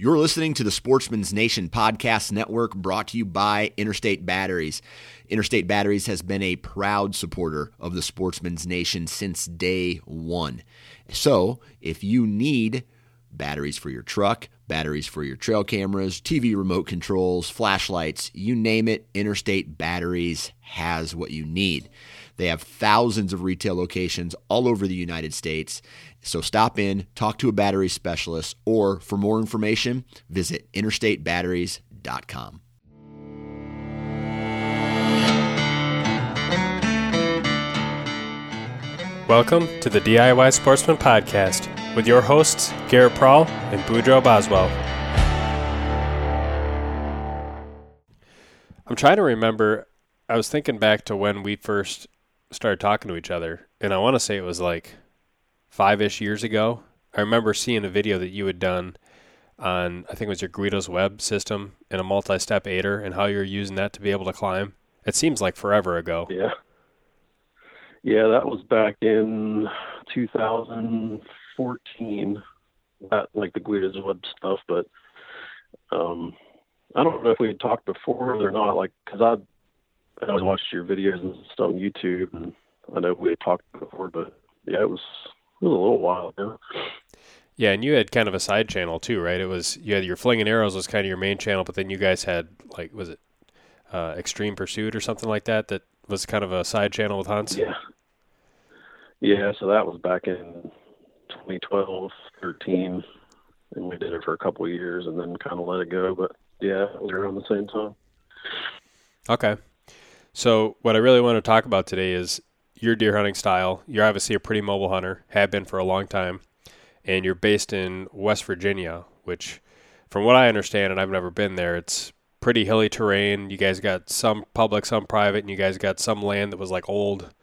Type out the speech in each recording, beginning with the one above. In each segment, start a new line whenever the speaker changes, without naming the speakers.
You're listening to the Sportsman's Nation Podcast Network brought to you by Interstate Batteries. Interstate Batteries has been a proud supporter of the Sportsman's Nation since day one. So, if you need batteries for your truck, batteries for your trail cameras, TV remote controls, flashlights, you name it, Interstate Batteries has what you need. They have thousands of retail locations all over the United States. So stop in, talk to a battery specialist, or for more information, visit interstatebatteries.com.
Welcome to the DIY Sportsman Podcast with your hosts, Garrett Prawl and Boudreaux Boswell. I'm trying to remember, I was thinking back to when we first started talking to each other, and I want to say it was like five ish years ago. I remember seeing a video that you had done on, I think it was your Guido's Web system and a multi step aider and how you're using that to be able to climb. It seems like forever ago.
Yeah. Yeah, that was back in 2014. Not like the Guido's Web stuff, but um, I don't know if we had talked before or not. Like, cause I always watched your videos and stuff on YouTube, and I know we had talked before, but yeah, it was it was a little while ago.
Yeah, and you had kind of a side channel too, right? It was you had your flinging arrows was kind of your main channel, but then you guys had like was it uh, Extreme Pursuit or something like that that was kind of a side channel with hunts.
Yeah, yeah. So that was back in 2012, 13, and we did it for a couple of years, and then kind of let it go. But yeah, around the same time.
Okay. So what I really want to talk about today is your deer hunting style. You're obviously a pretty mobile hunter, have been for a long time, and you're based in West Virginia, which, from what I understand, and I've never been there, it's pretty hilly terrain. You guys got some public, some private, and you guys got some land that was like old,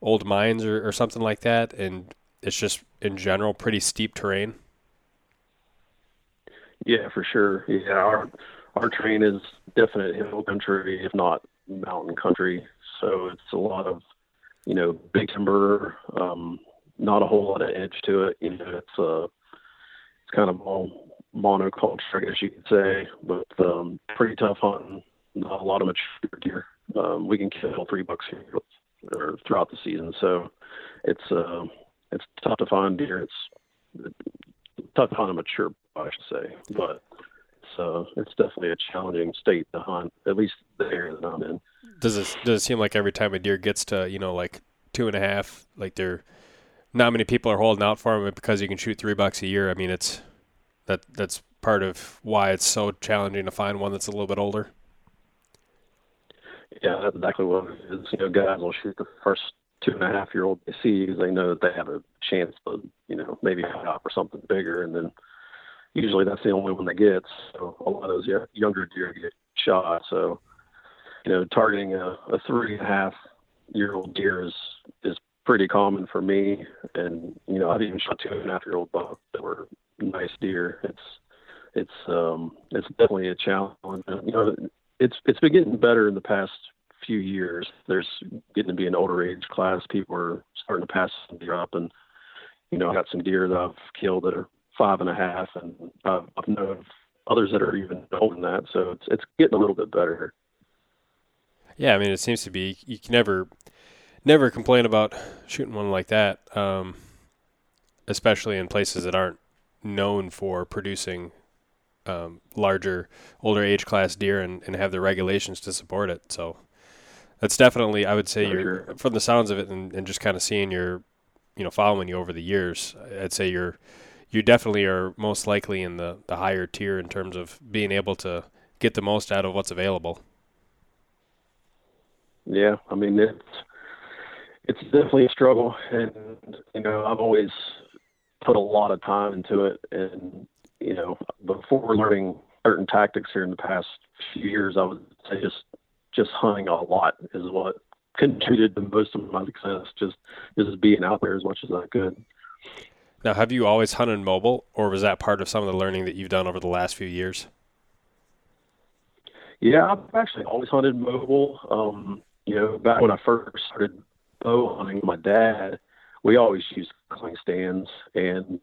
old mines or, or something like that, and it's just in general pretty steep terrain.
Yeah, for sure. Yeah, our our terrain is definite hill country, if not mountain country. So it's a lot of you know, big timber, um, not a whole lot of edge to it. You know, it's uh, it's kind of all monoculture, I guess you could say, but um, pretty tough hunting. Not a lot of mature deer. Um, we can kill three bucks here or throughout the season, so it's uh, it's tough to find deer. It's tough to find a mature, I should say, but uh, it's definitely a challenging state to hunt. At least the area that I'm in
does it does it seem like every time a deer gets to you know like two and a half, like there, not many people are holding out for them because you can shoot three bucks a year. I mean, it's that that's part of why it's so challenging to find one that's a little bit older.
Yeah, that's exactly what it is. You know, guys will shoot the first two and a half year old they see because they know that they have a chance to, you know, maybe hop for something bigger, and then usually that's the only one they get. So a lot of those younger deer get shot. So you know, targeting a, a three and a half year old deer is is pretty common for me. And you know, I've even shot two and a half year old bucks that were nice deer. It's it's um it's definitely a challenge. You know, it's it's been getting better in the past few years. There's getting to be an older age class. People are starting to pass some deer up, and you know, I got some deer that I've killed that are five and a half, and I've, I've known others that are even older than that. So it's it's getting a little bit better.
Yeah, I mean, it seems to be you can never never complain about shooting one like that, um, especially in places that aren't known for producing um, larger, older age class deer and, and have the regulations to support it. So that's definitely, I would say, you're sure. from the sounds of it and, and just kind of seeing your, you know, following you over the years. I'd say you're you definitely are most likely in the, the higher tier in terms of being able to get the most out of what's available.
Yeah, I mean it's it's definitely a struggle, and you know I've always put a lot of time into it, and you know before learning certain tactics here in the past few years, I would say just just hunting a lot is what contributed to most of my success. Just just being out there as much as I could.
Now, have you always hunted mobile, or was that part of some of the learning that you've done over the last few years?
Yeah, I've actually always hunted mobile. Um, you know, back when I first started bow hunting my dad, we always used cling stands, and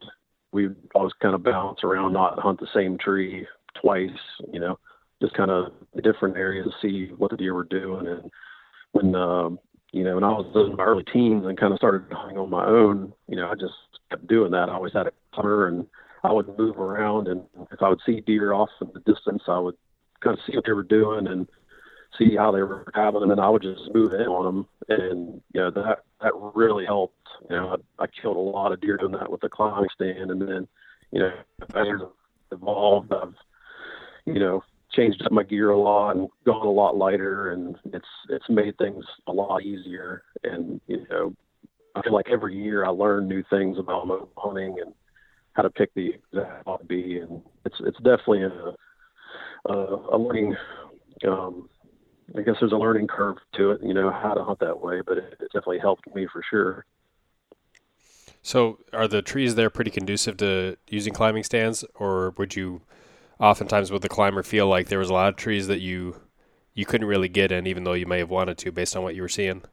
we always kind of bounce around, not hunt the same tree twice, you know, just kind of different areas, to see what the deer were doing. And when, um, you know, when I was in my early teens and kind of started hunting on my own, you know, I just kept doing that. I always had a cover and I would move around. And if I would see deer off in the distance, I would kind of see what they were doing and see how they were traveling, and then I would just move in on them, and you know that that really helped. You know, I, I killed a lot of deer doing that with the climbing stand, and then you know as I've evolved, I've you know changed up my gear a lot and gone a lot lighter, and it's it's made things a lot easier. And you know, I feel like every year I learn new things about hunting and how to pick the exact be, and it's it's definitely a a, a learning um, I guess there's a learning curve to it, you know, how to hunt that way, but it, it definitely helped me for sure.
So, are the trees there pretty conducive to using climbing stands, or would you, oftentimes, with the climber, feel like there was a lot of trees that you you couldn't really get in, even though you may have wanted to, based on what you were seeing?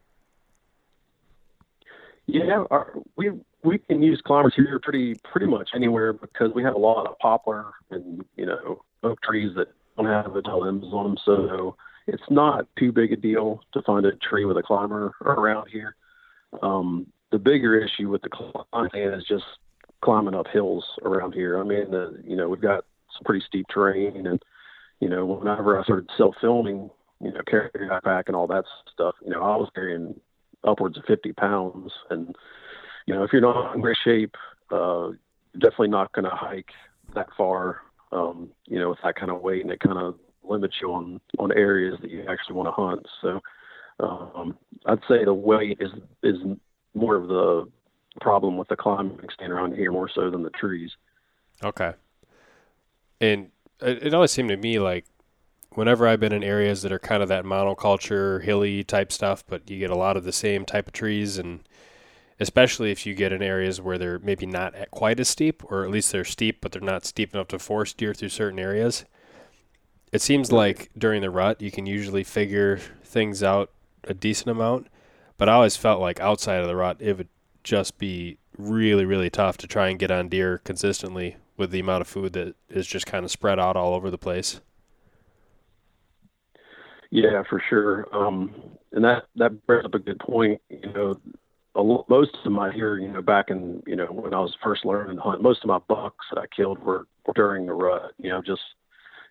Yeah, our, we we can use climbers here pretty pretty much anywhere because we have a lot of poplar and you know oak trees that don't have the limbs on them, so it's not too big a deal to find a tree with a climber around here. Um, the bigger issue with the climbing is just climbing up hills around here. I mean, the, you know, we've got some pretty steep terrain, and you know, whenever I started self filming, you know, carrying backpack and all that stuff, you know, I was carrying upwards of 50 pounds, and you know, if you're not in great shape, uh, you're definitely not going to hike that far, um, you know, with that kind of weight, and it kind of limits you on on areas that you actually want to hunt. So um, I'd say the weight is is more of the problem with the climbing stand around here more so than the trees.
Okay. And it, it always seemed to me like whenever I've been in areas that are kind of that monoculture, hilly type stuff, but you get a lot of the same type of trees and especially if you get in areas where they're maybe not quite as steep, or at least they're steep, but they're not steep enough to force deer through certain areas. It seems like during the rut you can usually figure things out a decent amount, but I always felt like outside of the rut it would just be really really tough to try and get on deer consistently with the amount of food that is just kind of spread out all over the place.
Yeah, for sure. Um, and that that brings up a good point. You know, a, most of my here, you know, back in you know when I was first learning to hunt, most of my bucks that I killed were during the rut. You know, just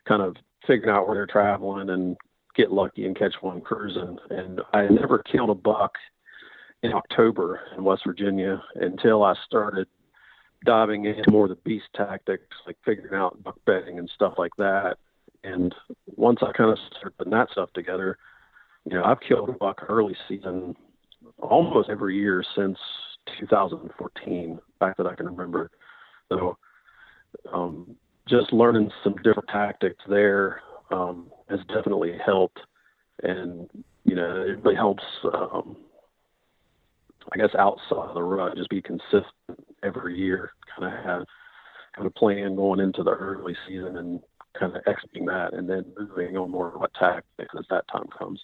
kind of figuring out where they're traveling and get lucky and catch one cruising. And I never killed a buck in October in West Virginia until I started diving into more of the beast tactics, like figuring out buck bedding and stuff like that. And once I kind of started putting that stuff together, you know, I've killed a buck early season almost every year since 2014, back that I can remember. So, um, just learning some different tactics there um, has definitely helped, and you know it really helps. Um, I guess outside of the rut, just be consistent every year. Kind of have kind of plan going into the early season and kind of executing that, and then moving on more of what tactics as that time comes.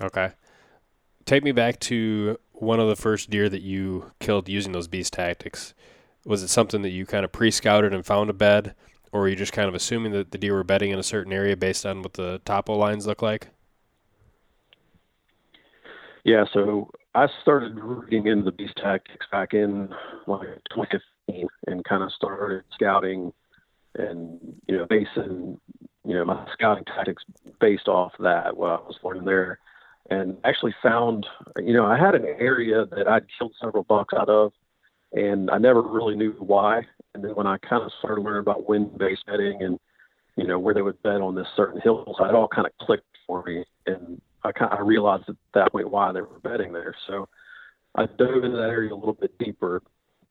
Okay, take me back to one of the first deer that you killed using those beast tactics. Was it something that you kind of pre-scouted and found a bed, or are you just kind of assuming that the deer were bedding in a certain area based on what the topo lines look like?
Yeah, so I started reading into the beast tactics back in like 2015 and kind of started scouting and, you know, basing, you know, my scouting tactics based off that, what I was learning there. And actually found, you know, I had an area that I'd killed several bucks out of, and I never really knew why. And then when I kind of started learning about wind-based bedding and you know where they would bed on this certain hillside, it all kind of clicked for me, and I kind of realized at that point why they were bedding there. So I dove into that area a little bit deeper,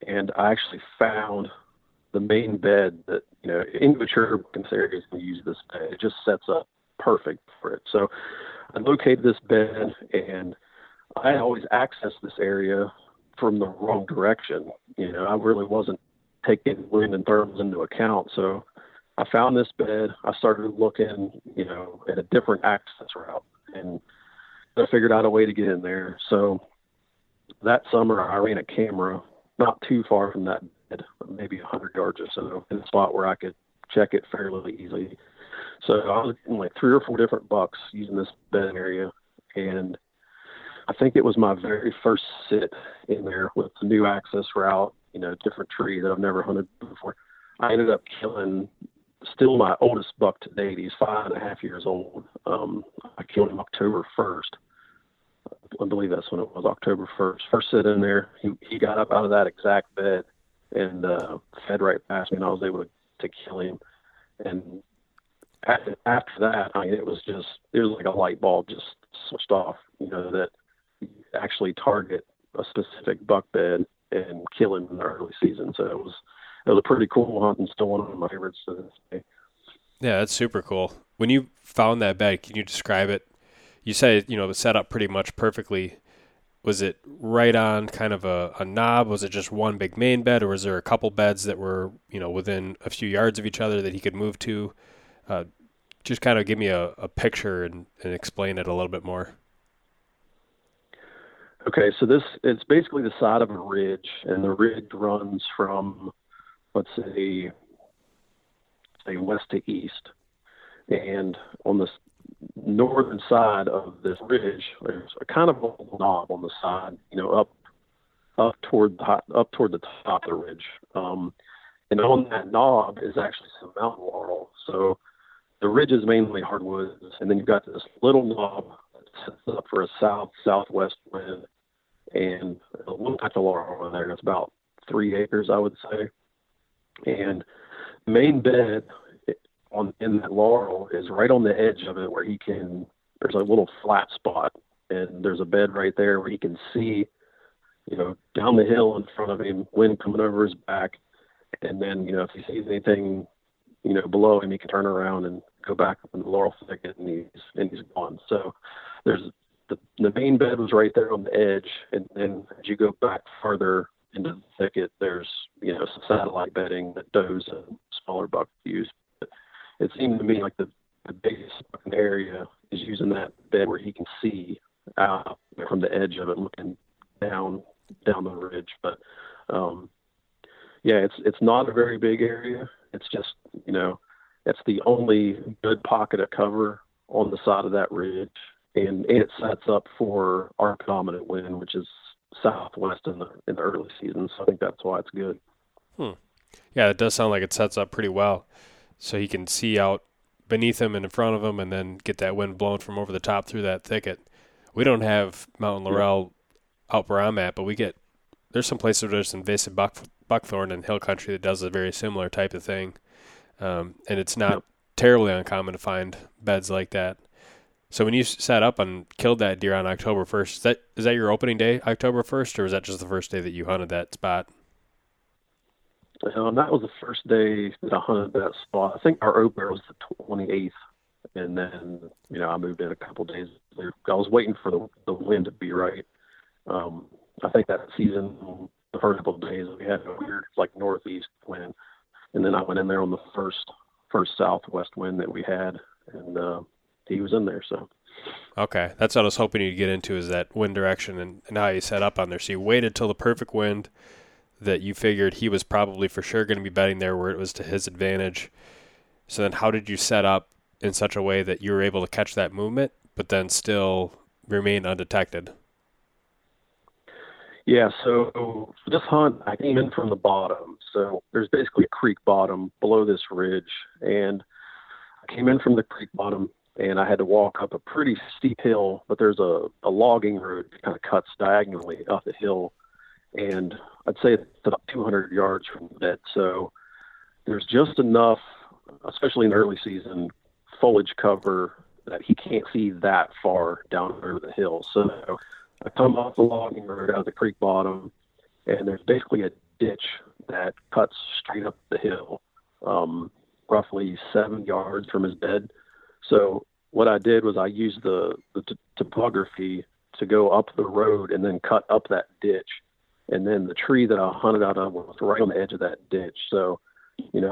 and I actually found the main bed that you know immature areas can use this bed. It just sets up perfect for it. So I located this bed, and I always access this area from the wrong direction. You know, I really wasn't taking wind and thermals into account. So I found this bed. I started looking, you know, at a different access route, and I figured out a way to get in there. So that summer, I ran a camera not too far from that maybe 100 yards or so in a spot where I could check it fairly easily. So I was getting like three or four different bucks using this bed area, and I think it was my very first sit in there with the new access route, you know, different tree that I've never hunted before. I ended up killing still my oldest buck to date. He's five and a half years old. Um, I killed him October 1st. I believe that's when it was October 1st. First sit in there, he, he got up out of that exact bed and uh, fed right past me, and I was able to, to kill him. And after, that, I mean, it was just, it was like a light bulb just switched off, you know, that you actually target a specific buck bed and kill him in the early season. So it was, it was a pretty cool hunt and still one of my favorites to this day.
Yeah, that's super cool. When you found that bed, can you describe it? You said you know it was set up pretty much perfectly. Was it right on kind of a, a knob? Was it just one big main bed, or was there a couple beds that were you know within a few yards of each other that he could move to? Uh, just kind of give me a, a picture and, and explain it a little bit more.
Okay, so this it's basically the side of a ridge, and the ridge runs from let's say, say west to east. And on the northern side of this ridge, there's a kind of a knob on the side, you know, up up toward the up toward the top of the ridge. Um, and on that knob is actually some mountain laurel. So the ridge is mainly hardwoods, and then you've got this little knob that sets up for a south southwest wind, and a little patch of laurel in there. It's about three acres, I would say. And main bed on in that laurel is right on the edge of it where he can there's a little flat spot and there's a bed right there where he can see you know down the hill in front of him wind coming over his back. And then you know if he sees anything you know below him he can turn around and go back up in the laurel thicket and he's and he's gone. So there's the the main bed was right there on the edge. And then as you go back farther into the thicket, there's you know some satellite bedding that does and smaller bucks use. But it seemed to me like the the biggest area is using that bed where he can see out from the edge of it, looking down down the ridge. But um, yeah, it's it's not a very big area. It's just you know it's the only good pocket of cover on the side of that ridge, and, and it sets up for our predominant wind, which is southwest in the in the early season. So I think that's why it's good.
Hmm. Yeah, it does sound like it sets up pretty well, so he can see out beneath him and in front of him, and then get that wind blown from over the top through that thicket. We don't have mountain laurel yeah. out where I'm at, but we get there's some places where there's invasive buck, buckthorn in hill country that does a very similar type of thing, um, and it's not terribly uncommon to find beds like that. So when you sat up and killed that deer on October first, is that is that your opening day, October first, or is that just the first day that you hunted that spot?
Um, that was the first day that I hunted that spot. I think our opener was the twenty eighth, and then you know I moved in a couple days later. I was waiting for the the wind to be right. Um, I think that season, the first couple days, we had a weird like northeast wind, and then I went in there on the first first southwest wind that we had, and uh, he was in there. So.
Okay, that's what I was hoping you'd get into is that wind direction and, and how you set up on there. So you waited till the perfect wind that you figured he was probably for sure going to be betting there where it was to his advantage. So then, how did you set up in such a way that you were able to catch that movement, but then still remain undetected?
Yeah, so this hunt, I came in from the bottom. So there's basically a creek bottom below this ridge, and I came in from the creek bottom and I had to walk up a pretty steep hill, but there's a, a logging road that kind of cuts diagonally up the hill. And I'd say it's about 200 yards from the bed. So there's just enough, especially in the early season, foliage cover that he can't see that far down over the hill. So I come off the logging road out of the creek bottom, and there's basically a ditch that cuts straight up the hill, um, roughly seven yards from his bed. So what I did was I used the, the t- topography to go up the road and then cut up that ditch. And then the tree that I hunted out of was right on the edge of that ditch. So, you know,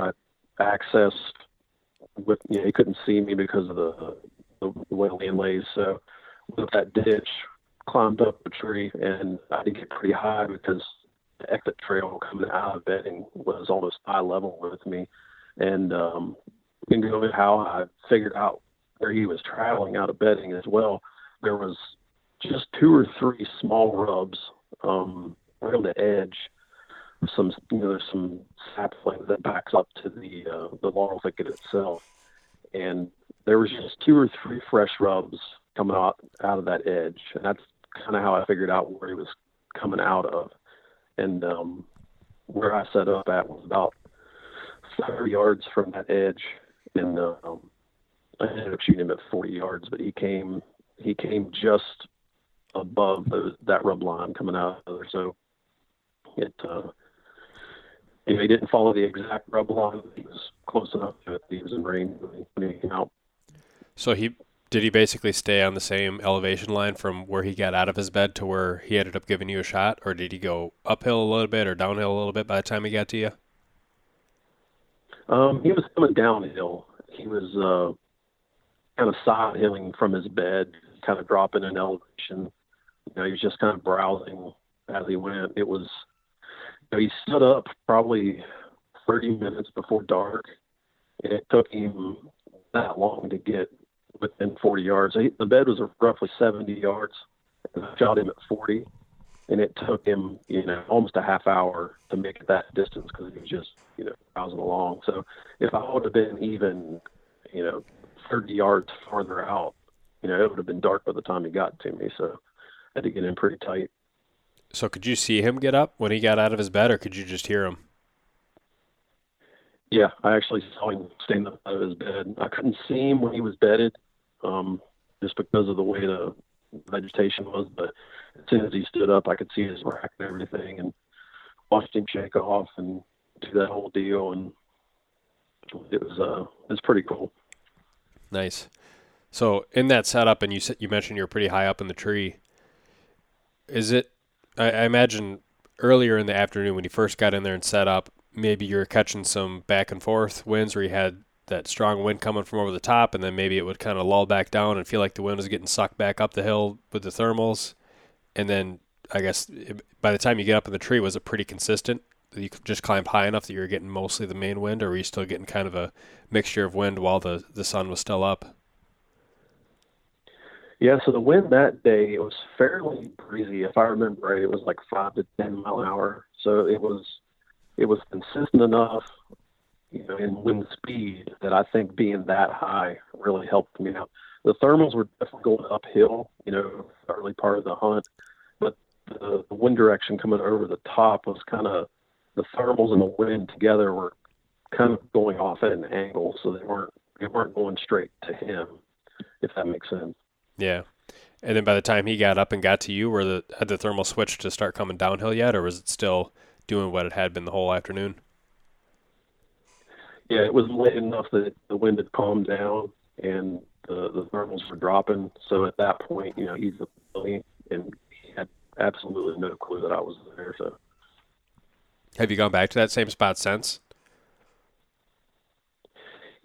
I accessed with, you know, he couldn't see me because of the, the, way the land lays. So with that ditch, climbed up the tree and I did get pretty high because the exit trail coming out of bedding was almost eye level with me, and um, you can how I figured out where he was traveling out of bedding as well. There was just two or three small rubs um, on the edge. Some, you know, there's some sapling that backs up to the uh, the laurel thicket itself, and there was just two or three fresh rubs coming out out of that edge, and that's kind of how I figured out where he was coming out of. And um, where I set up at was about 30 yards from that edge, and um, I ended up shooting him at 40 yards, but he came he came just above that rub line coming out of there. So it, uh, you know, he didn't follow the exact rub line. He was close enough to it. He was in range when he came out.
So he did he basically stay on the same elevation line from where he got out of his bed to where he ended up giving you a shot, or did he go uphill a little bit or downhill a little bit by the time he got to you?
Um, he was coming downhill. He was uh, kind of side hilling from his bed, kind of dropping in elevation you know, he was just kind of browsing as he went. It was, he stood up probably 30 minutes before dark, and it took him that long to get within 40 yards. He, the bed was roughly 70 yards, and I shot him at 40, and it took him, you know, almost a half hour to make that distance because he was just, you know, browsing along. So if I would have been even, you know, 30 yards farther out, you know, it would have been dark by the time he got to me. So I had to get in pretty tight.
So could you see him get up when he got out of his bed, or could you just hear him?
Yeah, I actually saw him stand up out of his bed. I couldn't see him when he was bedded, um, just because of the way the vegetation was. But as soon as he stood up, I could see his rack and everything, and watched him shake off and do that whole deal. And it was uh, it was pretty cool.
Nice. So in that setup, and you said you mentioned you're pretty high up in the tree is it? I, I imagine earlier in the afternoon when you first got in there and set up, maybe you were catching some back and forth winds where you had that strong wind coming from over the top, and then maybe it would kind of lull back down and feel like the wind was getting sucked back up the hill with the thermals. And then I guess by the time you get up in the tree, was it pretty consistent? You just climbed high enough that you were getting mostly the main wind, or were you still getting kind of a mixture of wind while the, the sun was still up?
Yeah, so the wind that day it was fairly breezy. If I remember right, it was like five to ten mile an hour. So it was it was consistent enough, you know, in wind speed that I think being that high really helped me out. The thermals were definitely going uphill, you know, early part of the hunt, but the, the wind direction coming over the top was kind of the thermals and the wind together were kind of going off at an angle, so they weren't they weren't going straight to him, if that makes sense.
Yeah. And then by the time he got up and got to you, were the had the thermal switch to start coming downhill yet, or was it still doing what it had been the whole afternoon?
Yeah, it was late enough that the wind had calmed down and the the thermals were dropping. So at that point, you know, he's a bully, and he had absolutely no clue that I was there. So,
have you gone back to that same spot since?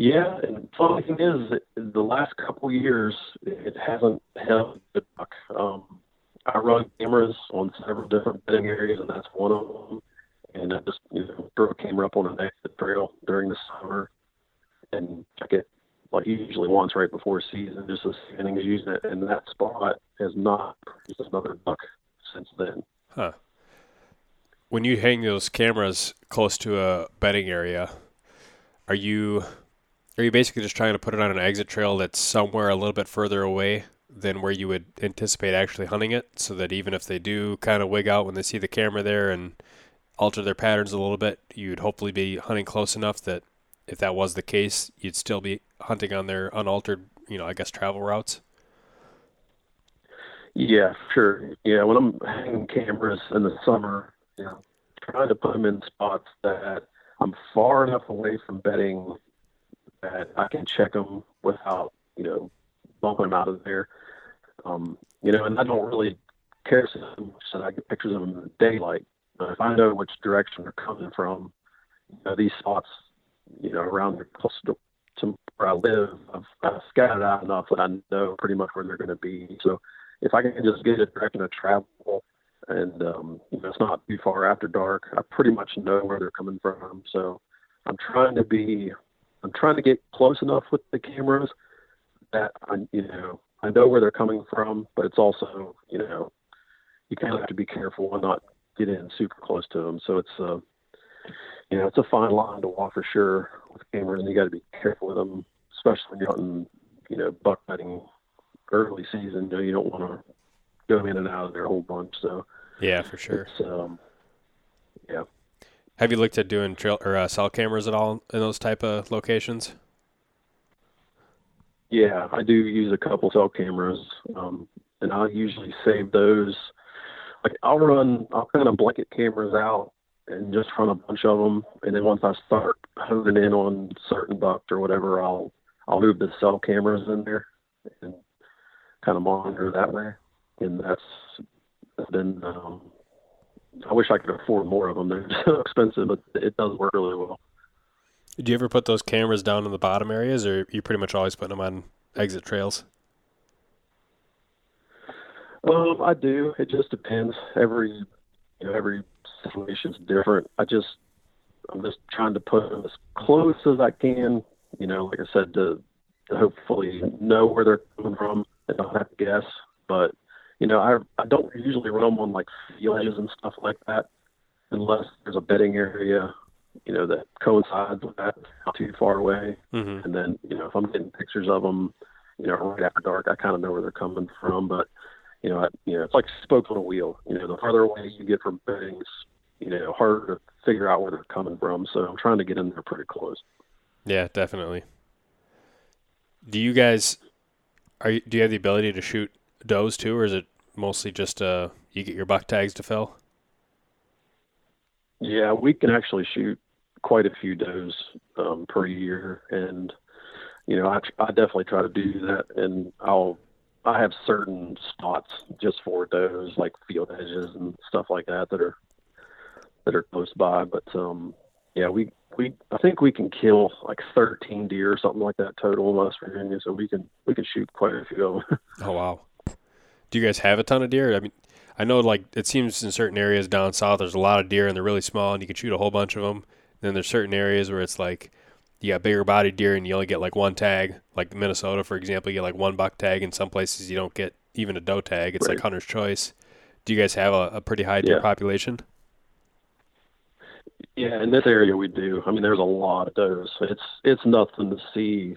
Yeah, and funny thing is, the last couple years it hasn't held the duck. Um, I run cameras on several different bedding areas, and that's one of them. And I just you know throw a camera up on an exit trail during the summer and check it like usually once right before season, just as as using it. And that spot has not produced another buck since then.
Huh. When you hang those cameras close to a bedding area, are you are you basically just trying to put it on an exit trail that's somewhere a little bit further away than where you would anticipate actually hunting it, so that even if they do kind of wig out when they see the camera there and alter their patterns a little bit, you'd hopefully be hunting close enough that if that was the case, you'd still be hunting on their unaltered, you know, I guess travel routes.
Yeah, sure. Yeah, when I'm hanging cameras in the summer, you know, trying to put them in spots that I'm far enough away from bedding that I can check them without, you know, bumping them out of there. Um, you know, and I don't really care so much that I get pictures of them in the daylight. But if I know which direction they're coming from, you know, these spots, you know, around the close to, to where I live, I've, I've scattered out enough that I know pretty much where they're going to be. So if I can just get a direction of travel and, um, you know, it's not too far after dark. I pretty much know where they're coming from. So I'm trying to be, I'm trying to get close enough with the cameras that I, you know, I know where they're coming from, but it's also, you know, you kind of have to be careful and not get in super close to them. So it's, uh, you know, it's a fine line to walk for sure with cameras, and you got to be careful with them, especially when you're hunting, you know, buck hunting early season. You know, you don't want to go in and out of there a whole bunch. So
yeah, for sure.
Um, yeah.
Have you looked at doing trail or uh, cell cameras at all in those type of locations?
Yeah, I do use a couple cell cameras, um, and I usually save those. Like I'll run, I'll kind of blanket cameras out and just run a bunch of them, and then once I start honing in on certain bucks or whatever, I'll I'll move the cell cameras in there and kind of monitor that way. And that's been. Um, I wish I could afford more of them. They're so expensive, but it does work really well.
Do you ever put those cameras down in the bottom areas, or are you pretty much always putting them on exit trails?
Um, I do. It just depends. Every you know, every situation's different. I just I'm just trying to put them as close as I can. You know, like I said, to, to hopefully know where they're coming from and not have to guess. But you know, I I don't usually run them on like fields and stuff like that, unless there's a bedding area you know, that coincides with that, not too far away. Mm-hmm. And then, you know, if I'm getting pictures of them, you know, right after dark, I kind of know where they're coming from. But, you know, I, you know, it's like spokes on a wheel. You know, the farther away you get from beddings, you know, harder to figure out where they're coming from. So I'm trying to get in there pretty close.
Yeah, definitely. Do you guys are you, do you have the ability to shoot does too, or is it mostly just uh you get your buck tags to fill?
Yeah, we can actually shoot quite a few does um, per year, and you know, I, I definitely try to do that, and I'll I have certain spots just for does, like field edges and stuff like that, that are that are close by. But um, yeah, we we I think we can kill like 13 deer or something like that total in West Virginia, so we can we can shoot quite a few of them.
oh wow! Do you guys have a ton of deer? I mean, I know like it seems in certain areas down south there's a lot of deer and they're really small and you can shoot a whole bunch of them. And then there's certain areas where it's like you got bigger body deer and you only get like one tag. Like Minnesota, for example, you get like one buck tag. In some places, you don't get even a doe tag. It's right. like hunter's choice. Do you guys have a, a pretty high deer yeah. population?
Yeah, in this area we do. I mean, there's a lot of does. It's it's nothing to see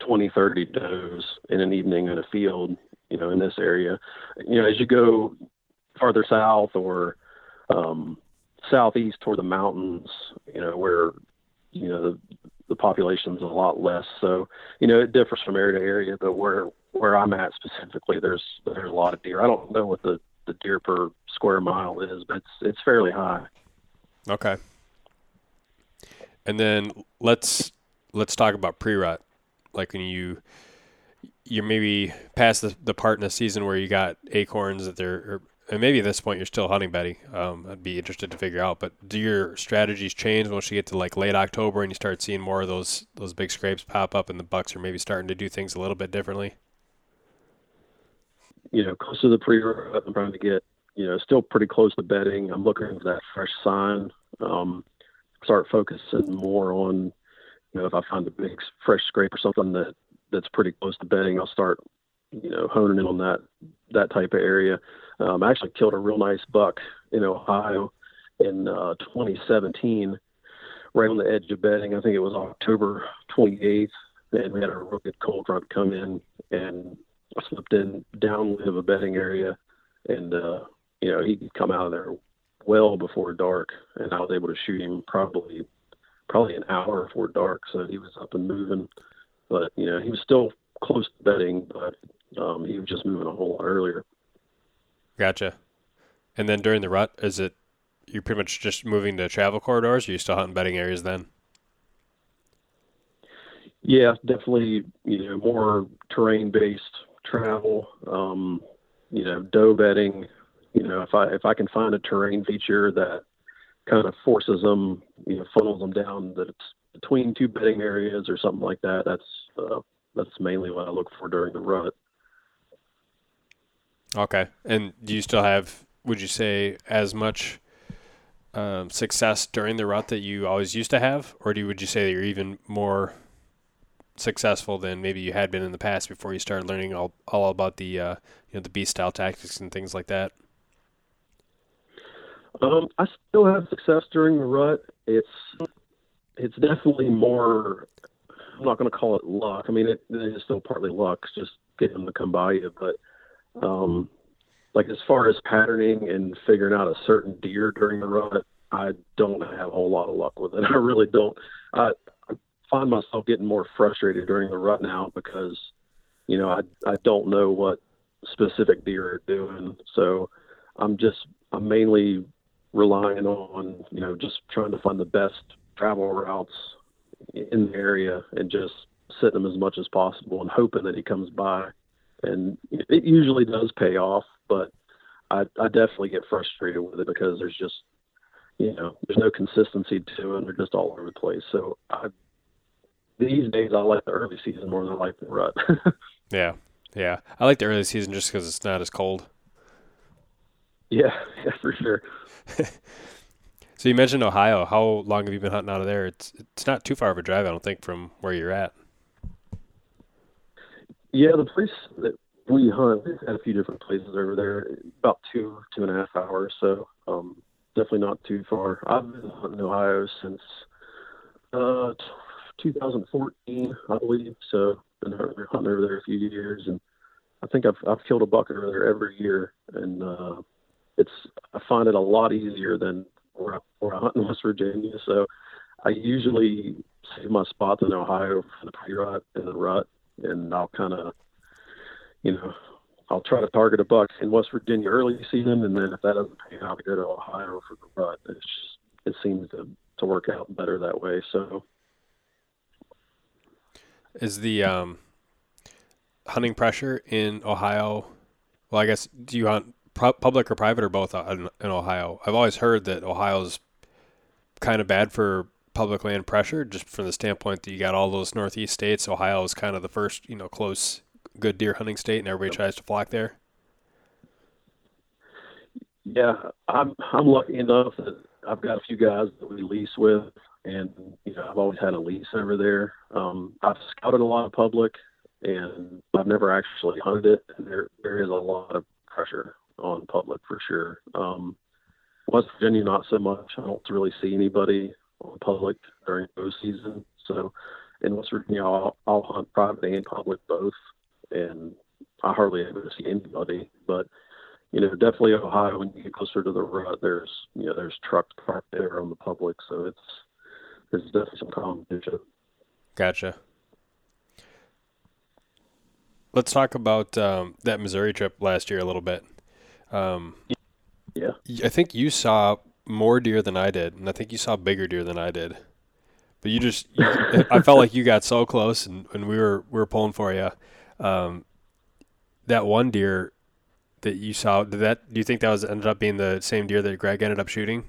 20, 30 does in an evening in a field. You know, in this area, you know, as you go farther south or um, southeast toward the mountains, you know, where you know the the population is a lot less. So, you know, it differs from area to area. But where where I'm at specifically, there's there's a lot of deer. I don't know what the the deer per square mile is, but it's it's fairly high.
Okay. And then let's let's talk about pre-rut. Like when you you're maybe past the, the part in the season where you got acorns that they're and maybe at this point you're still hunting Betty. Um, I'd be interested to figure out. But do your strategies change once you get to like late October and you start seeing more of those those big scrapes pop up, and the bucks are maybe starting to do things a little bit differently?
You know, close to the pre I'm trying to get you know still pretty close to bedding. I'm looking for that fresh sign. Um, start focusing more on you know if I find a big fresh scrape or something that that's pretty close to bedding, I'll start you know honing in on that that type of area. Um, I actually killed a real nice buck in Ohio in uh, 2017, right on the edge of bedding. I think it was October 28th, and we had a real good cold front come in, and I slipped in downwind of a bedding area, and uh, you know he could come out of there well before dark, and I was able to shoot him probably probably an hour before dark, so he was up and moving. But you know he was still close to bedding, but um, he was just moving a whole lot earlier.
Gotcha. And then during the rut, is it you're pretty much just moving to travel corridors, or are you still hunting bedding areas then?
Yeah, definitely. You know, more terrain-based travel. Um, you know, doe bedding. You know, if I if I can find a terrain feature that kind of forces them, you know, funnels them down that it's between two bedding areas or something like that. That's uh, that's mainly what I look for during the rut.
Okay. And do you still have, would you say, as much um, success during the rut that you always used to have, or do you, would you say that you're even more successful than maybe you had been in the past before you started learning all, all about the uh, you know the beast style tactics and things like that?
Um, I still have success during the rut. It's it's definitely more. I'm not going to call it luck. I mean, it, it is still partly luck, just getting them to come by you. But um, like as far as patterning and figuring out a certain deer during the rut, I don't have a whole lot of luck with it. I really don't. I, I find myself getting more frustrated during the rut now because, you know, I I don't know what specific deer are doing. So I'm just I'm mainly relying on you know just trying to find the best travel routes in the area and just sit them as much as possible and hoping that he comes by. And it usually does pay off, but I, I definitely get frustrated with it because there's just you know there's no consistency to it. They're just all over the place. So I, these days I like the early season more than I like the rut.
yeah, yeah, I like the early season just because it's not as cold.
Yeah, yeah, for sure.
so you mentioned Ohio. How long have you been hunting out of there? It's it's not too far of a drive, I don't think, from where you're at.
Yeah, the place that we hunt, we've had a few different places over there. About two, two and a half hours. So um, definitely not too far. I've been hunting in Ohio since uh, 2014, I believe. So been hunting over there a few years, and I think I've I've killed a buck over there every year, and uh, it's I find it a lot easier than where I, where I in West Virginia. So I usually save my spots in Ohio for the pre-rut and the rut, and I'll kind of, you know, I'll try to target a buck in West Virginia early season, and then if that doesn't pay out, I go to Ohio for the rut. It's just, it seems to to work out better that way. So,
is the um, hunting pressure in Ohio? Well, I guess do you hunt public or private or both in, in Ohio? I've always heard that Ohio's kind of bad for public land pressure, just from the standpoint that you got all those northeast states. Ohio is kind of the first, you know, close, good deer hunting state, and everybody tries to flock there.
Yeah, I'm I'm lucky enough that I've got a few guys that we lease with, and you know I've always had a lease over there. Um, I've scouted a lot of public, and I've never actually hunted it. And there there is a lot of pressure on public for sure. Um, West Virginia, not so much. I don't really see anybody on public during bow season. So in West Virginia, I'll, I'll hunt private and public both, and I hardly ever see anybody. But you know, definitely Ohio. When you get closer to the rut, there's you know there's trucks parked there on the public, so it's there's definitely some competition.
Gotcha. Let's talk about um, that Missouri trip last year a little bit. Um,
yeah.
I think you saw more deer than I did, and I think you saw bigger deer than I did. But you just, you, I felt like you got so close, and, and we were we were pulling for you. Um, that one deer that you saw, did that? Do you think that was ended up being the same deer that Greg ended up shooting?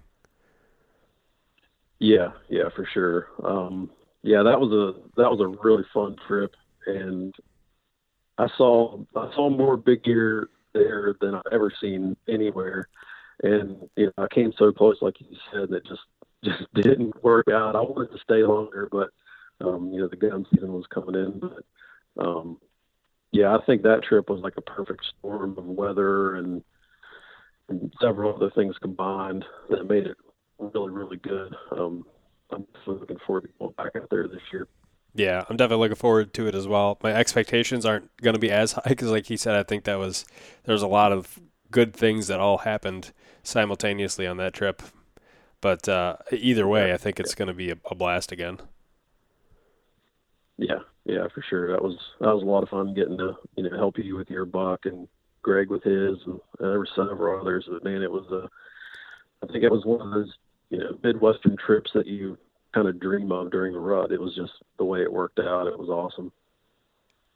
Yeah, yeah, for sure. Um, yeah, that was a that was a really fun trip, and I saw I saw more big deer there than I've ever seen anywhere. And you know, I came so close, like you said, that just just didn't work out. I wanted to stay longer, but um, you know, the gun season was coming in. But um, yeah, I think that trip was like a perfect storm of weather and, and several other things combined that made it really, really good. Um, I'm looking forward to going back out there this year.
Yeah, I'm definitely looking forward to it as well. My expectations aren't going to be as high because, like he said, I think that was there's a lot of good things that all happened simultaneously on that trip. But uh, either way, I think it's going to be a, a, blast again.
Yeah, yeah, for sure. That was that was a lot of fun getting to you know help you with your buck and Greg with his, and there were several others. But man, it was a I think it was one of those you know midwestern trips that you kind of dream of during the rut. It was just the way it worked out. It was awesome.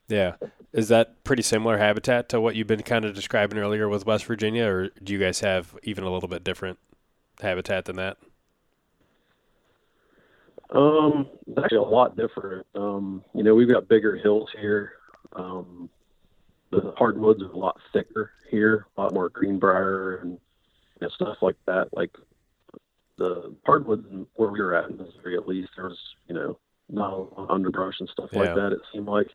Yeah. Is that pretty similar habitat to what you've been kind of describing earlier with West Virginia, or do you guys have even a little bit different habitat than that?
Um, actually a lot different. Um, you know, we've got bigger hills here. Um, the hardwoods are a lot thicker here, a lot more greenbrier and know, stuff like that. Like the hardwood where we were at in Missouri, at least there was you know not a lot of underbrush and stuff
Yeah.
like that. It seemed like.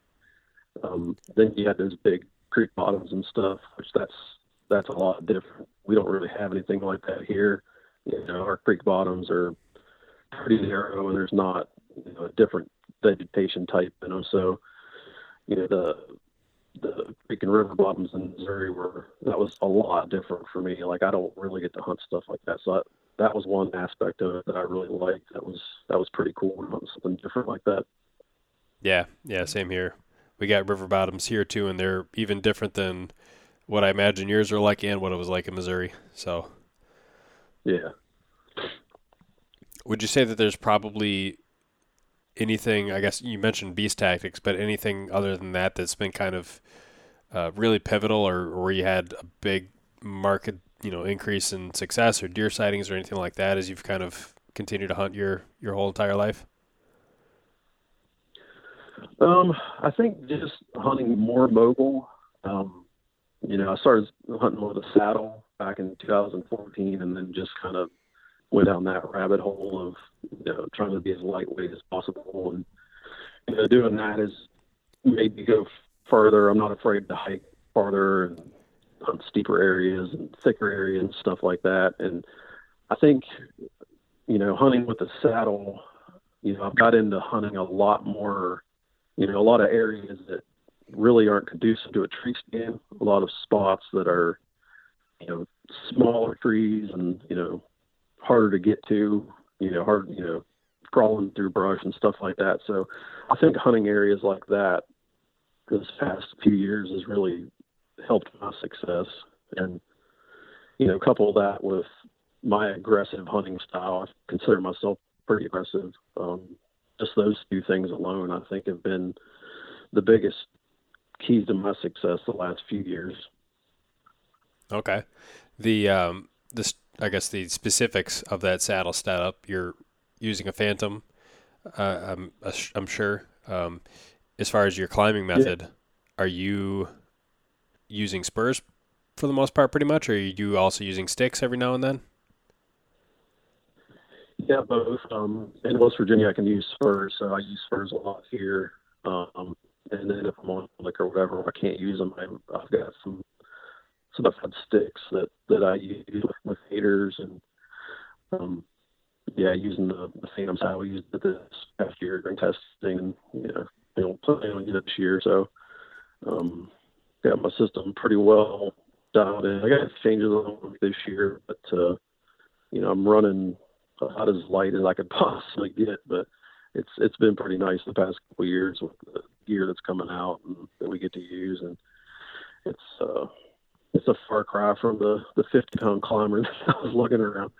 Um, then you had those big creek bottoms and stuff, which that's that's a lot different. We don't really have anything like that here. You know, our creek bottoms are pretty narrow, and there's not you know a different vegetation type in them. So, you know, the the creek and river bottoms in Missouri were that was a lot different for me. Like I don't really get to hunt stuff like that, so I, that was one aspect of it that I really liked. That was that was pretty cool something different like that.
Yeah, yeah, same here. We got river bottoms here too, and they're even different than what I imagine yours are like and what it was like in Missouri. So,
Yeah.
would you say that there's probably anything? I guess you mentioned beast tactics, but anything other than that that's been kind of uh, really pivotal, or, or where you had a big market, you know, increase in success or deer sightings or anything like that as you've kind of continued to hunt your your whole entire life?
Um, I think just hunting more mobile. Um, you know, I started hunting with a saddle back in 2014, and then just kind of went down that rabbit hole of you know trying to be as lightweight as possible, and you know, doing that has made me go further. I'm not afraid to hike farther and hunt steeper areas and thicker areas and stuff like that. And I think you know, hunting with a saddle, you know, I've got into hunting a lot more you know, a lot of areas that really aren't conducive to a tree stand, a lot of spots that are, you know, smaller trees and, you know, harder to get to, you know, hard, you know, crawling through brush and stuff like that. So I think hunting areas like that this past few years has really helped my success. And, you know, couple that with my aggressive hunting style, I consider myself pretty aggressive. Um, just those two things alone, I think, have been the biggest keys to my success the last few years.
Okay. The um this I guess the specifics of that saddle setup. You're using a Phantom. Uh, I'm I'm sure. Um, as far as your climbing method, are you using spurs for the most part, pretty much, or are you also using sticks every now and then?
Yeah, both. Um, in West Virginia, I can use spurs, so I use spurs a lot here. Um, and then if I'm on lick or whatever, I can't use them. I, I've got some some had sticks that that I use with, with aiders and um, yeah, using the, the Phantom saddle we used it this past year during testing, and you know, know, planning on it this year. So, um, got my system pretty well dialed in. I got changes this year, but uh, you know, I'm running about as light as I could possibly get, but it's it's been pretty nice the past couple years with the gear that's coming out and that we get to use, and it's uh, it's a far cry from the the 50 pound climber that I was looking around.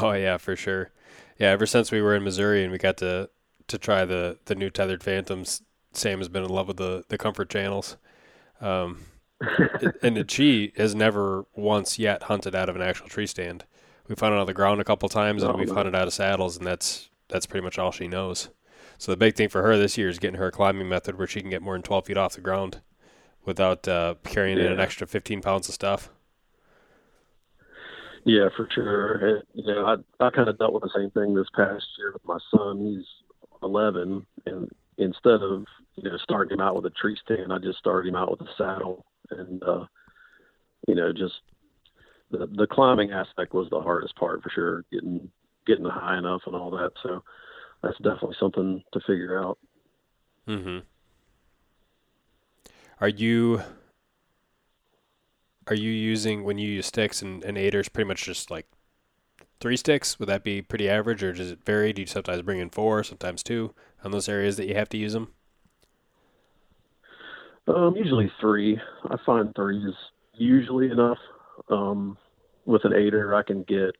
Oh yeah, for sure. Yeah, ever since we were in Missouri and we got to to try the the new tethered Phantoms, Sam has been in love with the the comfort channels. Um, and she has never once yet hunted out of an actual tree stand. We've hunted on the ground a couple times, and
Oh,
we've
nice.
hunted out of saddles, and that's that's pretty much all she knows. So the big thing for her this year is getting her a climbing method where she can get more than twelve feet off the ground without uh, carrying in an extra fifteen pounds of stuff.
Yeah, for sure. And, you know, I I kind of dealt with the same thing this past year with my son. He's 11, and instead of you know starting him out with a tree stand, I just started him out with a saddle, and uh, you know, just the the climbing aspect was the hardest part for sure, getting getting high enough and all that. So that's definitely something to figure out.
Mm-hmm. Are you are you using when you use sticks and, and aiders pretty much just like three sticks? Would that be pretty average, or does it vary? Do you sometimes bring in four, sometimes two on those areas that you have to use them?
Um, usually three. I find three is usually enough. Um, with an aider, I can get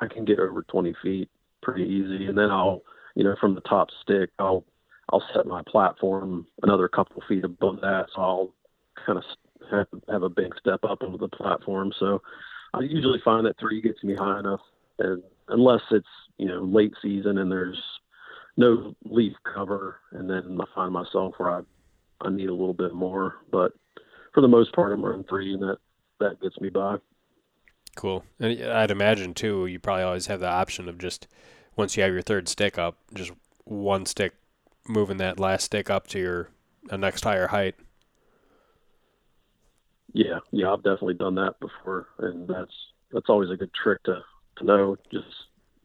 I can get over 20 feet pretty easy, and then I'll you know from the top stick I'll I'll set my platform another couple feet above that, so I'll kind of have, have a big step up over the platform. So I usually find that three gets me high enough, and unless it's you know late season and there's no leaf cover, and then I find myself where I I need a little bit more, but for the most part, I'm running three, and that that gets me by.
Cool. And I'd imagine too, you probably always have the option of just once you have your third stick up, just one stick moving that last stick up to your uh, next higher height.
Yeah, yeah, I've definitely done that before, and that's that's always a good trick to to know. Just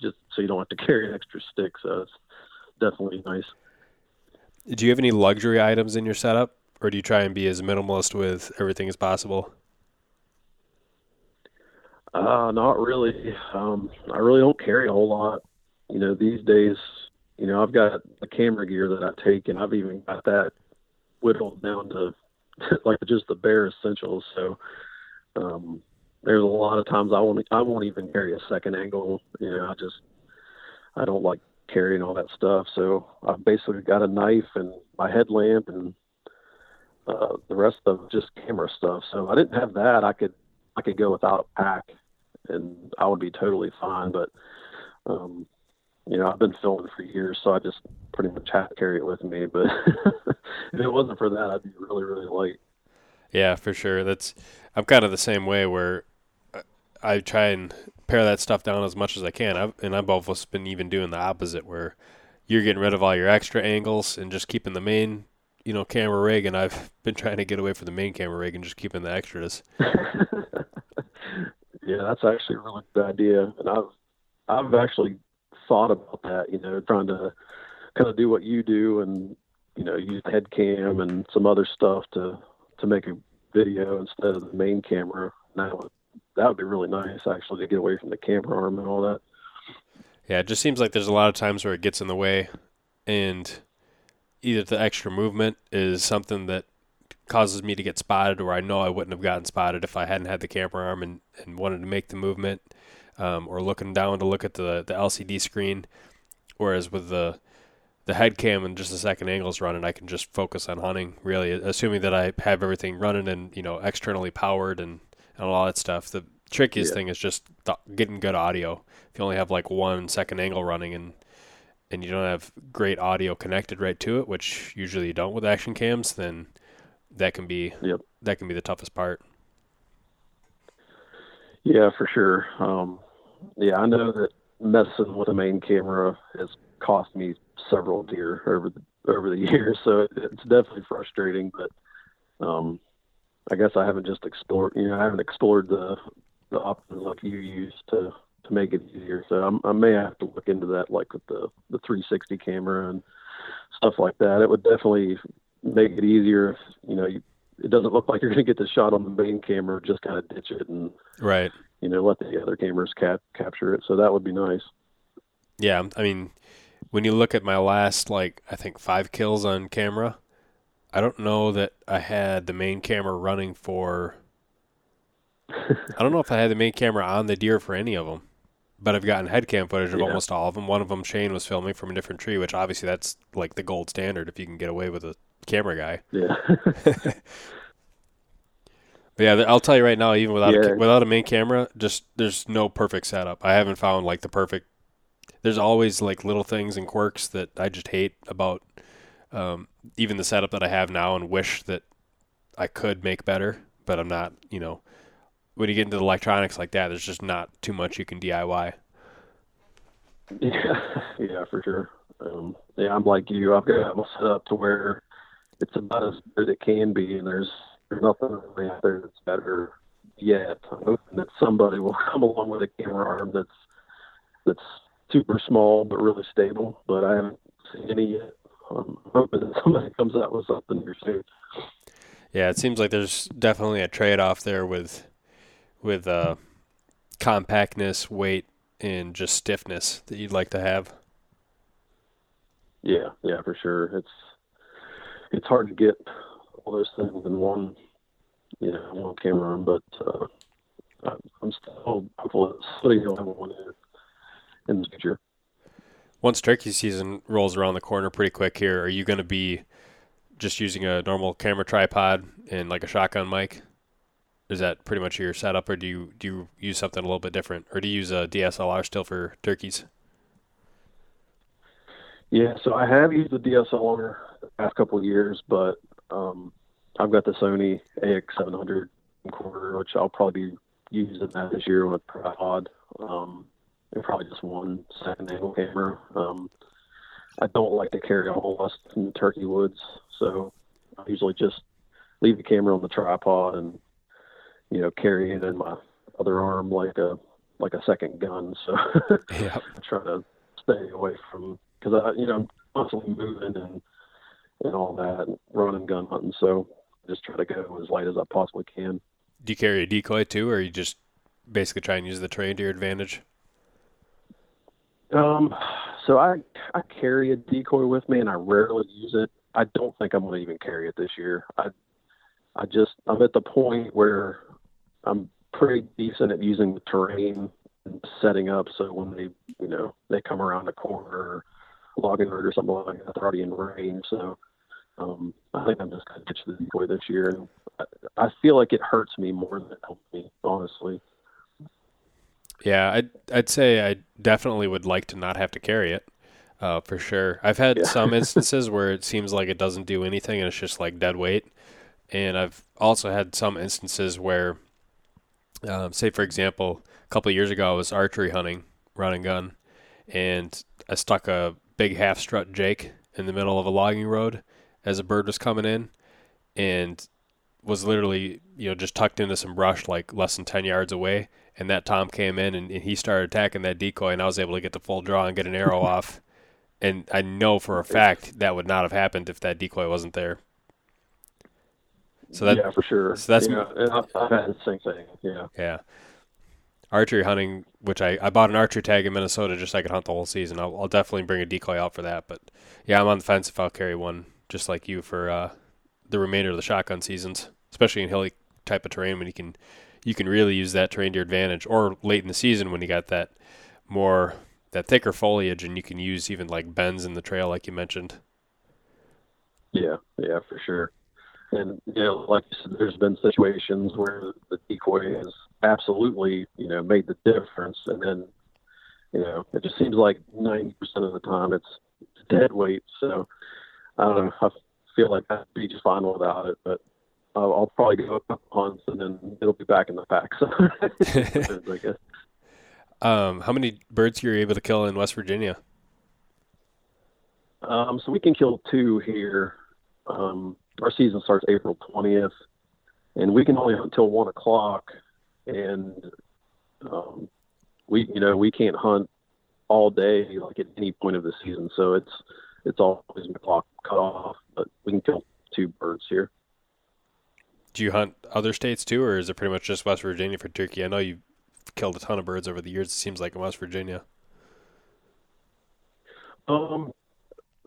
just so you don't have to carry an extra stick. So it's definitely nice.
Do you have any luxury items in your setup, or do you try and be as minimalist with everything as possible?
Uh, not really. Um, I really don't carry a whole lot. You know, these days, you know, I've got the camera gear that I take, and I've even got that whittled down to like just the bare essentials. So, um, there's a lot of times I won't I won't even carry a second angle. You know, I just I don't like carrying all that stuff. So I've basically got a knife and my headlamp and uh, the rest of just camera stuff. So I didn't have that, I could I could go without a pack and I would be totally fine. But um, you know, I've been filming for years, so I just pretty much have to carry it with me. But if it wasn't for that, I'd be really really light.
Yeah, for sure. That's I'm kind of the same way where uh, I try and pare that stuff down as much as I can. I've, and I've almost been even doing the opposite, where you're getting rid of all your extra angles and just keeping the main, you know, camera rig. And I've been trying to get away from the main camera rig and just keeping the extras.
yeah, that's actually a really good idea, and I've I've actually thought about that. You know, trying to kind of do what you do, and you know, use the head cam and some other stuff to to make a video instead of the main camera. Now that would be really nice actually to get away from the camera arm and all that.
Yeah, it just seems like there's a lot of times where it gets in the way, and either the extra movement is something that causes me to get spotted, or I know I wouldn't have gotten spotted if I hadn't had the camera arm and, and wanted to make the movement, um, or looking down to look at the the LCD screen. Whereas with the the head cam and just the second angles running, I can just focus on hunting. Really, assuming that I have everything running and you know externally powered and and all that stuff. The trickiest yeah. thing is just th- getting good audio. If you only have like one second angle running and and you don't have great audio connected right to it, which usually you don't with action cams, then that can be
yep.
that can be the toughest part.
Yeah, for sure. Um, yeah, I know that messing with a main camera has cost me several deer over the over the years, so it, it's definitely frustrating. But um, I guess I haven't just explored, you know, I haven't explored the the options like you use to to make it easier. So I'm, i may have to look into that, like with the the 360 camera and stuff like that. It would definitely make it easier if you know you, it doesn't look like you're going to get the shot on the main camera. Just kind of ditch it and
right,
you know, let the other cameras cap capture it. So that would be nice.
Yeah, I mean, when you look at my last like I think five kills on camera, I don't know that I had the main camera running for. I don't know if I had the main camera on the deer for any of them, but I've gotten head cam footage of yeah. almost all of them. One of them Shane was filming from a different tree, which obviously that's like the gold standard if you can get away with a camera guy.
Yeah.
but yeah, I'll tell you right now, even without yeah. a, without a main camera, just there's no perfect setup. I haven't found like the perfect. There's always like little things and quirks that I just hate about um, even the setup that I have now and wish that I could make better, but I'm not, you know, when you get into the electronics like that, there's just not too much you can DIY.
Yeah, yeah, for sure. Um, yeah, I'm like you. I've got it set up to where it's about as good as it can be, and there's there's nothing really out there that's better yet. I'm hoping that somebody will come along with a camera arm that's that's super small but really stable. But I haven't seen any yet. I'm hoping that somebody comes out with something here soon.
Yeah, it seems like there's definitely a trade-off there with with uh, compactness, weight, and just stiffness that you'd like to have.
Yeah, yeah, for sure. It's it's hard to get all those things in one, you know, one camera, but uh, I'm still hopeful that somebody will have one in, in the future
once turkey season rolls around the corner pretty quick here, are you going to be just using a normal camera tripod and like a shotgun mic? Is that pretty much your setup, or do you do you use something a little bit different, or do you use a DSLR still for turkeys?
Yeah, so I have used the DSLR the past couple of years, but um, I've got the Sony AX700 camcorder, which I'll probably be using that this year with tripod, um, and probably just one second angle camera. Um, I don't like to carry a whole lot in the turkey woods, so I usually just leave the camera on the tripod and you know carry it in my other arm like a like a second gun. So
yeah.
I try to stay away from because I you know I'm constantly moving and and all that, and running gun hunting. So I just try to go as light as I possibly can.
Do you carry a decoy too, or you just basically try and use the terrain to your advantage?
Um, so I I carry a decoy with me, and I rarely use it. I don't think I'm going to even carry it this year. I I just I'm at the point where I'm pretty decent at using the terrain and setting up. So when they you know they come around the corner, or logging herd or something like that, they're already in range. So um, I think I'm just going to ditch the decoy this year, and I, I feel like it hurts me more than it helps me, honestly.
Yeah, I'd I'd say I definitely would like to not have to carry it, uh, for sure. I've had
Yeah.
some instances where it seems like it doesn't do anything and it's just like dead weight, and I've also had some instances where, um, say for example, a couple of years ago I was archery hunting, running gun, and I stuck a big half strut Jake in the middle of a logging road as a bird was coming in, and was literally you know just tucked into some brush like less than 10 yards away and that tom came in and, and he started attacking that decoy and i was able to get the full draw and get an arrow off and i know for a fact that would not have happened if that decoy wasn't there so that
yeah, for sure.
so that's-
yeah, I've, had the same thing. Yeah.
yeah archery hunting which I, I bought an archery tag in minnesota just so i could hunt the whole season I'll, I'll definitely bring a decoy out for that but yeah i'm on the fence if i'll carry one just like you for uh, the remainder of the shotgun seasons especially in hilly type of terrain when you can you can really use that terrain to your advantage or late in the season when you got that more that thicker foliage and you can use even like bends in the trail like you mentioned
Yeah, yeah, for sure. And you know, like you said, there's been situations where the decoy has absolutely, you know, made the difference, and then, you know, it just seems like 90% of the time it's dead weight. So I don't know. I feel like I'd be just fine without it, but I'll, I'll probably go a couple hunts and then it'll be back in the pack. So I guess.
um, how many birds are you able to kill in west virginia
Um, so we can kill two here. Um, our season starts April 20th, and we can only hunt until one o'clock. And um, we, you know, we can't hunt all day like at any point of the season. So it's it's always the clock cut off, but we can kill two birds here.
Do you hunt other states too or is it pretty much just west virginia for turkey i know you've killed a ton of birds over the years it seems like in west virginia
Um,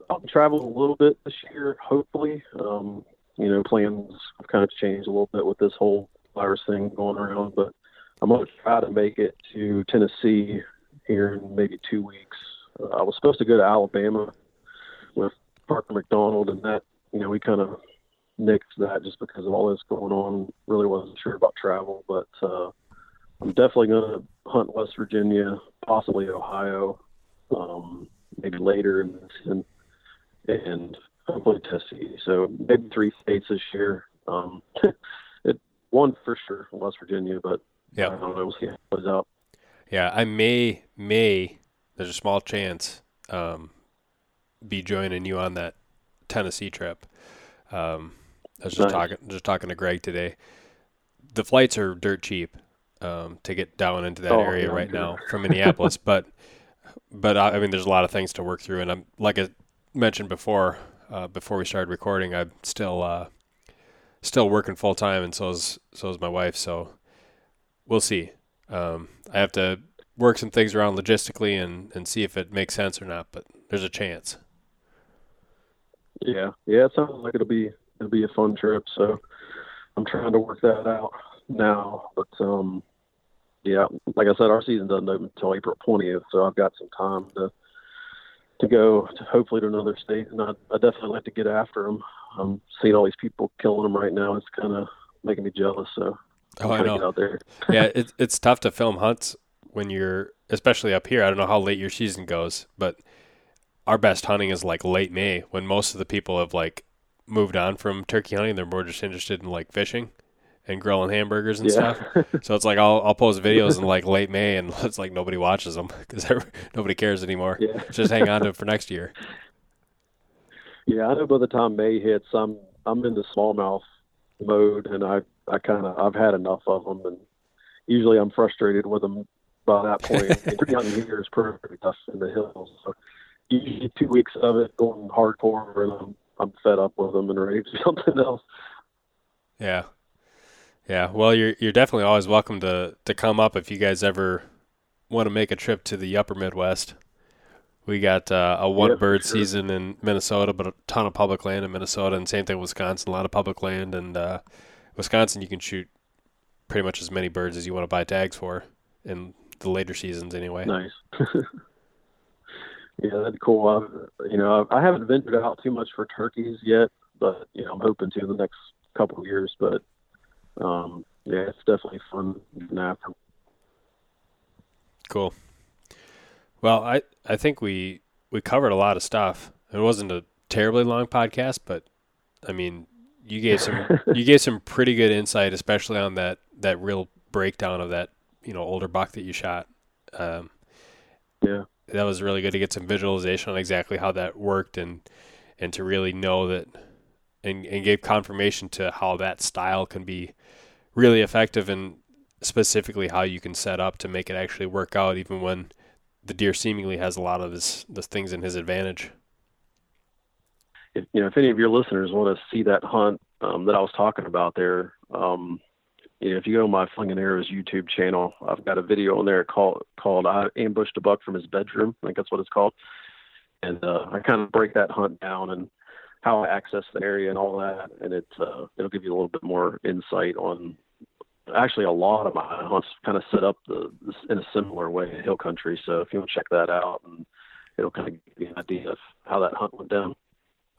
I'll travel a little bit this year, hopefully. Um, you know, plans have kind of changed a little bit with this whole virus thing going around, but I'm going to try to make it to Tennessee here in maybe two weeks. Uh, I was supposed to go to Alabama with Parker McDonald, and that, you know, we kind of nixed that just because of all this going on. Really wasn't sure about travel, but uh, I'm definitely going to hunt West Virginia, possibly Ohio, um, maybe later in the season, and hopefully Tennessee. So maybe three states this year. Um, it one for sure, West Virginia, but
Yeah.
I don't know. We'll see how it plays out.
Yeah, I may may there's a small chance um, be joining you on that Tennessee trip. Um, I was just
Nice.
talking just talking to Greg today. The flights are dirt cheap um, to get down into that
Oh,
area
yeah,
right now from Minneapolis, but but I, I mean there's a lot of things to work through, and I'm like I mentioned before uh, before we started recording, I'm still uh, still working full time, and so is so is my wife. So we'll see. Um, I have to work some things around logistically and, and see if it makes sense or not, but there's a chance.
Yeah, yeah. It sounds like it'll be it'll be a fun trip. So I'm trying to work that out now. But um, yeah, like I said, our season doesn't open until April 20th, so I've got some time to to go to hopefully to another state, and I, I definitely like to get after them. I'm seeing all these people killing them right now. It's kind of making me jealous. So
Oh, I know.
out there.
yeah, it's it's tough to film hunts when you're, especially up here. I don't know how late your season goes, but our best hunting is like late May when most of the people have like moved on from turkey hunting. They're more just interested in like fishing, and grilling hamburgers and
Yeah.
stuff. So it's like I'll I'll post videos in like late May, and it's like nobody watches them because nobody cares anymore.
Yeah.
Just hang on to it for next year.
Yeah, I know by the time May hits, I'm I'm into smallmouth mode, and I I kind of I've had enough of them, and usually I'm frustrated with them by that point. Pretty young here is pretty tough in the hills, so usually two weeks of it going hardcore, and I'm I'm fed up with them and ready to something else.
Yeah, yeah. Well, you're you're definitely always welcome to to come up if you guys ever want to make a trip to the Upper Midwest. We got uh, a one
Yeah,
bird
sure.
season in Minnesota, but a ton of public land in Minnesota, and same thing with Wisconsin. A lot of public land, and uh, Wisconsin, you can shoot pretty much as many birds as you want to buy tags for in the later seasons, anyway.
Nice. yeah, that's cool. I, you know, I, haven't ventured out too much for turkeys yet, but you know, I'm hoping to in the next couple of years. But um, yeah, it's definitely fun.
Cool. Well, I I think we we covered a lot of stuff. It wasn't a terribly long podcast, but I mean, you gave some you gave some pretty good insight, especially on that that real breakdown of that you know older buck that you shot. Um,
Yeah.
That was really good to get some visualization on exactly how that worked and and to really know that and and gave confirmation to how that style can be really effective and specifically how you can set up to make it actually work out even when the deer seemingly has a lot of his the things in his advantage.
if you know if any of your listeners want to see that hunt um, that I was talking about there, um, you know, if you go to my Flinging Arrows YouTube channel, I've got a video on there called called "I ambushed a buck from his bedroom." I think that's what it's called, and uh, I kind of break that hunt down and how I access the area and all that, and it uh, it'll give you a little bit more insight on. Actually, a lot of my hunts kind of set up the, in a similar way in hill country. So if you want to check that out, and it'll kind of give you an idea of how that hunt went down.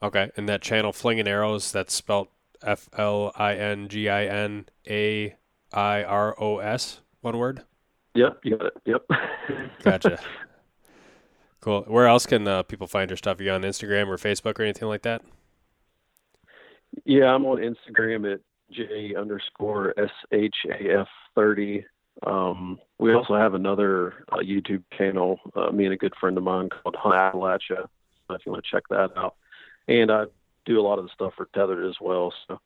Okay, and that channel Flinging Arrows that's spelled F L I N G I N A I R O S one word.
Yep, you got it. Yep.
Gotcha. cool. Where else can uh, people find your stuff? Are you on Instagram or Facebook or anything like that?
yeah, I'm on Instagram at j underscore s h a f thirty. Um, we also have another uh, YouTube channel, uh, me and a good friend of mine called Hunt Appalachia. If you want to check that out, and I do a lot of the stuff for Tethered as well. So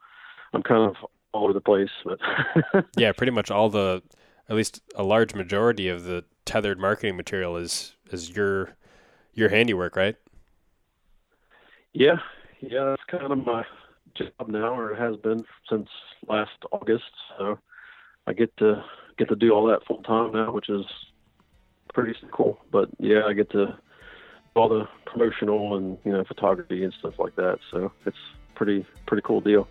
I'm kind of all over the place, but
Yeah, pretty much all the, at least a large majority of the tethered marketing material is is your your handiwork, right?
Yeah, yeah, that's kind of my job now, or it has been since last August. So I get to get to do all that full time now, which is pretty cool. But yeah, I get to all the promotional and you know photography and stuff like that. So it's pretty pretty cool deal.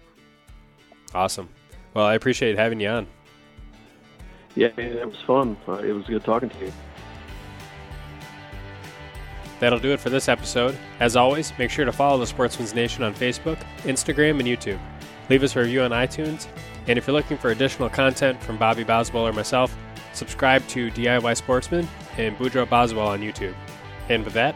Awesome. Well, I appreciate having you on.
Yeah, it was fun. Uh, it was good talking to you.
That'll do it for this episode. As always, make sure to follow the Sportsman's Nation on Facebook, Instagram, and YouTube. Leave us a review on iTunes. And if you're looking for additional content from Bobby Boswell or myself, subscribe to DIY Sportsman and Boudreaux Boswell on YouTube. And with that,